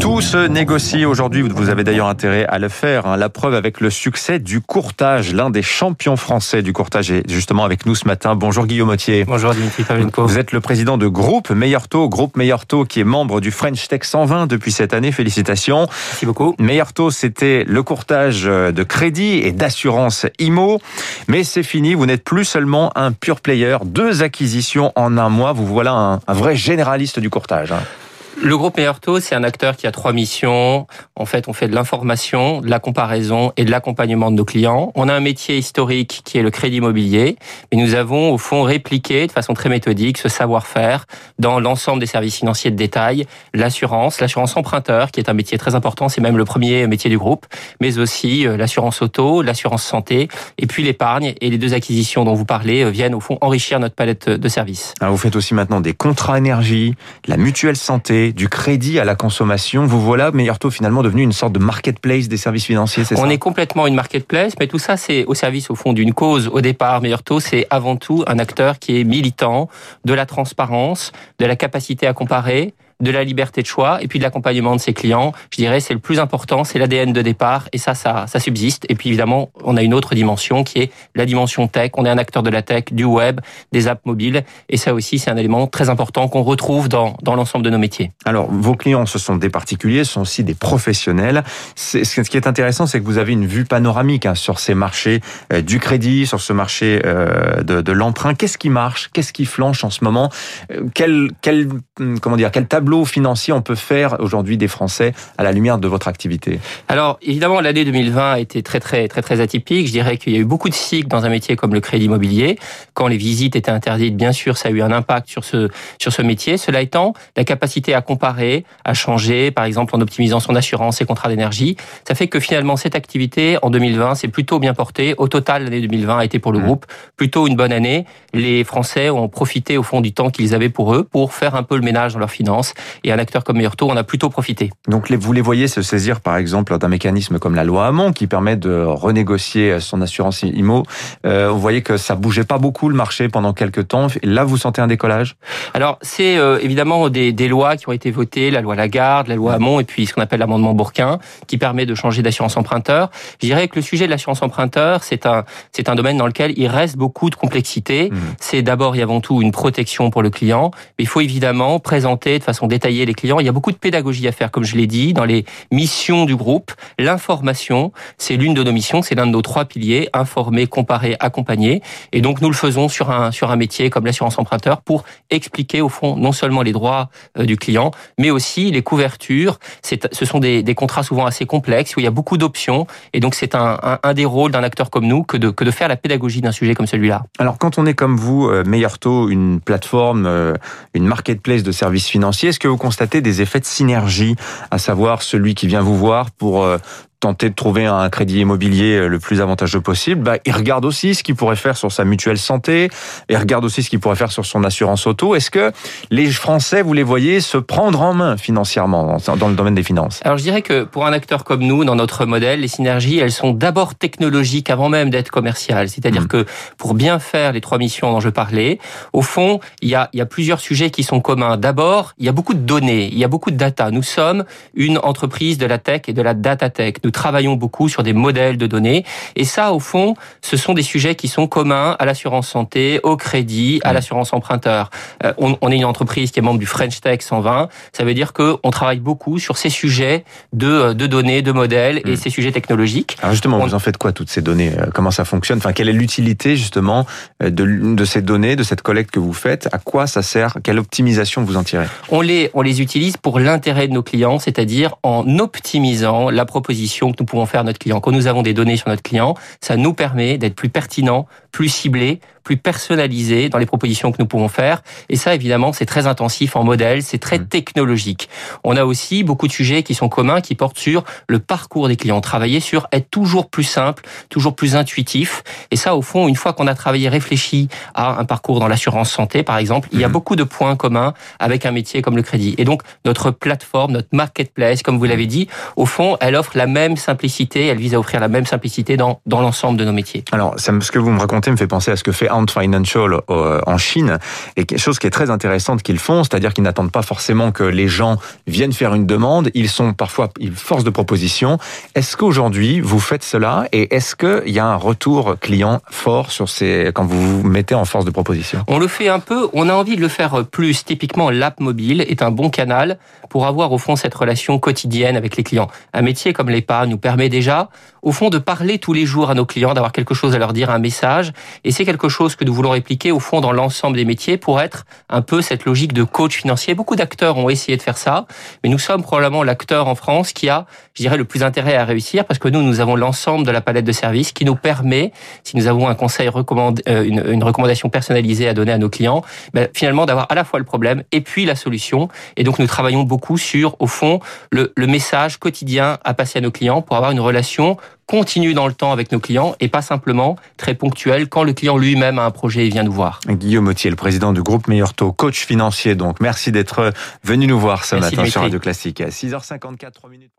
Tout se négocie aujourd'hui. Vous avez d'ailleurs intérêt à le faire. Hein. La preuve avec le succès du courtage. L'un des champions français du courtage est justement avec nous ce matin. Bonjour Guillaume Autier. Bonjour Dimitri Pavlenko. Vous êtes le président de Groupe Meilleur Taux. Groupe Meilleur Taux qui est membre du French Tech 120 depuis cette année. Félicitations. Merci beaucoup. Meilleur Taux, c'était le courtage de crédit et d'assurance IMO. Mais c'est fini. Vous n'êtes plus seulement un pure player. Deux acquisitions en un mois. Vous voilà un, un vrai généraliste du courtage. Hein. Le groupe Meilleur c'est un acteur qui a trois missions. En fait, on fait de l'information, de la comparaison et de l'accompagnement de nos clients. On a un métier historique qui est le crédit immobilier, mais nous avons au fond répliqué de façon très méthodique ce savoir-faire dans l'ensemble des services financiers de détail, l'assurance, l'assurance emprunteur, qui est un métier très important, c'est même le premier métier du groupe, mais aussi euh, l'assurance auto, l'assurance santé, et puis l'épargne. Et les deux acquisitions dont vous parlez euh, viennent au fond enrichir notre palette de services. Alors vous faites aussi maintenant des contrats énergie, la mutuelle santé, du crédit à la consommation. Vous voilà, Meilleur Taux, finalement devenu une sorte de marketplace des services financiers, c'est ça On est complètement une marketplace, mais tout ça, c'est au service, au fond, d'une cause. Au départ, Meilleur Taux, c'est avant tout un acteur qui est militant de la transparence, de la capacité à comparer, de la liberté de choix et puis de l'accompagnement de ses clients. Je dirais c'est le plus important, c'est l'ADN de départ et ça, ça, ça subsiste. Et puis évidemment, on a une autre dimension qui est la dimension tech. On est un acteur de la tech, du web, des apps mobiles et ça aussi, c'est un élément très important qu'on retrouve dans, dans l'ensemble de nos métiers. Alors, vos clients, ce sont des particuliers, ce sont aussi des professionnels. Ce qui est intéressant, c'est que vous avez une vue panoramique hein, sur ces marchés euh, du crédit, sur ce marché euh, de, de l'emprunt. Qu'est-ce qui marche? Qu'est-ce qui flanche en ce moment? Euh, quel, quel, comment dire, quel tableau financier on peut faire aujourd'hui des Français à la lumière de votre activité Alors évidemment, l'année 2020 a été très très très très atypique. Je dirais qu'il y a eu beaucoup de cycles dans un métier comme le crédit immobilier. Quand les visites étaient interdites, bien sûr, ça a eu un impact sur ce sur ce métier. Cela étant, la capacité à comparer, à changer, par exemple en optimisant son assurance et contrats d'énergie, ça fait que finalement cette activité en 2020 c'est plutôt bien portée. Au total, l'année 2020 a été pour le mmh. groupe plutôt une bonne année. Les Français ont profité au fond du temps qu'ils avaient pour eux pour faire un peu le ménage dans leurs finances et un acteur comme Meilleur Taux en a plutôt profité. Donc vous les voyez se saisir par exemple d'un mécanisme comme la loi Hamon qui permet de renégocier son assurance IMO. Euh, vous voyez que ça bougeait pas beaucoup le marché pendant quelques temps. Et là, vous sentez un décollage? Alors c'est euh, évidemment des, des, lois qui ont été votées, la loi Lagarde, la loi Hamon et puis ce qu'on appelle l'amendement Bourquin qui permet de changer d'assurance emprunteur. Je dirais que le sujet de l'assurance emprunteur, c'est un c'est un domaine dans lequel il reste beaucoup de complexité. Mmh. C'est d'abord et avant tout une protection pour le client, mais il faut évidemment présenter de façon détailler les clients. Il y a beaucoup de pédagogie à faire, comme je l'ai dit, dans les missions du groupe. L'information, c'est l'une de nos missions, c'est l'un de nos trois piliers, informer, comparer, accompagner. Et donc, nous le faisons sur un, sur un métier comme l'assurance emprunteur pour expliquer, au fond, non seulement les droits euh, du client, mais aussi les couvertures. Ce sont des, des contrats souvent assez complexes où il y a beaucoup d'options. Et donc, c'est un, un, un, des rôles d'un acteur comme nous que de, que de faire la pédagogie d'un sujet comme celui-là. Alors, quand on est comme vous, euh, Meilleur Taux, une plateforme, euh, une marketplace de services financiers, est-ce que vous constatez des effets de synergie, à savoir celui qui vient vous voir pour euh, tenter de trouver un crédit immobilier euh, le plus avantageux possible, bah, il regarde aussi ce qu'il pourrait faire sur sa mutuelle santé, et regarde aussi ce qu'il pourrait faire sur son assurance auto. Est-ce que les Français, vous les voyez se prendre en main financièrement dans le domaine des finances? Alors je dirais que pour un acteur comme nous, dans notre modèle, les synergies, elles sont d'abord technologiques avant même d'être commerciales. C'est-à-dire mmh. que pour bien faire les trois missions dont je parlais, au fond, il y a, il y a plusieurs sujets qui sont communs. D'abord, il y a beaucoup de données, il y a beaucoup de data. Nous sommes une entreprise de la tech et de la data tech. Nous travaillons beaucoup sur des modèles de données. Et ça, au fond, ce sont des sujets qui sont communs à l'assurance santé, au crédit, à l'assurance emprunteur. Euh, on, on, est une entreprise qui est membre du French Tech 120. Ça veut dire qu'on travaille beaucoup sur ces sujets de, euh, de données, de modèles et hmm. ces sujets technologiques. Alors justement, vous en faites quoi toutes ces données euh, Comment ça fonctionne? Enfin, quelle est l'utilité justement de, de ces données, de cette collecte que vous faites? À quoi ça sert? Quelle optimisation vous en tirez? On les, on les utilise pour l'intérêt de nos clients, c'est-à-dire en optimisant la proposition que nous pouvons faire notre client. Quand nous avons des données sur notre client, ça nous permet d'être plus pertinent, plus ciblé, plus personnalisé dans les propositions que nous pouvons faire. Et ça, évidemment, c'est très intensif en modèle, c'est très mmh. technologique. On a aussi beaucoup de sujets qui sont communs, qui portent sur le parcours des clients. Travailler sur être toujours plus simple, toujours plus intuitif. Et ça, au fond, une fois qu'on a travaillé, réfléchi à un parcours dans l'assurance santé, par exemple, il y a mmh. beaucoup de points communs avec un métier comme le crédit. Et donc, notre plateforme, notre marketplace, comme vous l'avez dit, au fond, elle offre la même simplicité, elle vise à offrir la même simplicité dans, dans l'ensemble de nos métiers. Alors, ce que vous me racontez, me fait penser à ce que fait Ant Financial euh, en Chine et quelque chose qui est très intéressante qu'ils font, c'est-à-dire qu'ils n'attendent pas forcément que les gens viennent faire une demande, ils sont parfois ils force de proposition. Est-ce qu'aujourd'hui vous faites cela et est-ce qu'il y a un retour client fort sur ces quand vous vous mettez en force de proposition? On le fait un peu, on a envie de le faire plus. Typiquement, l'app mobile est un bon canal pour avoir au fond cette relation quotidienne avec les clients. Un métier comme l'épargne nous permet déjà au fond de parler tous les jours à nos clients, d'avoir quelque chose à leur dire, un message. Et c'est quelque chose que nous voulons répliquer au fond dans l'ensemble des métiers pour être un peu cette logique de coach financier. Beaucoup d'acteurs ont essayé de faire ça, mais nous sommes probablement l'acteur en France qui a, je dirais, le plus intérêt à réussir parce que nous, nous avons l'ensemble de la palette de services qui nous permet, si nous avons un conseil euh, une, recommandation personnalisée à donner à nos clients, ben, finalement d'avoir à la fois le problème et puis la solution. Et donc nous travaillons beaucoup sur, au fond, le message quotidien à passer à nos clients pour avoir une relation continue dans le temps avec nos clients et pas simplement très ponctuelle quand le client lui-même a un projet et vient nous voir. Guillaume Autier, le président du groupe Meilleur Taux, coach financier donc. Merci d'être venu nous voir ce matin sur Radio Classique à 6h54 minutes.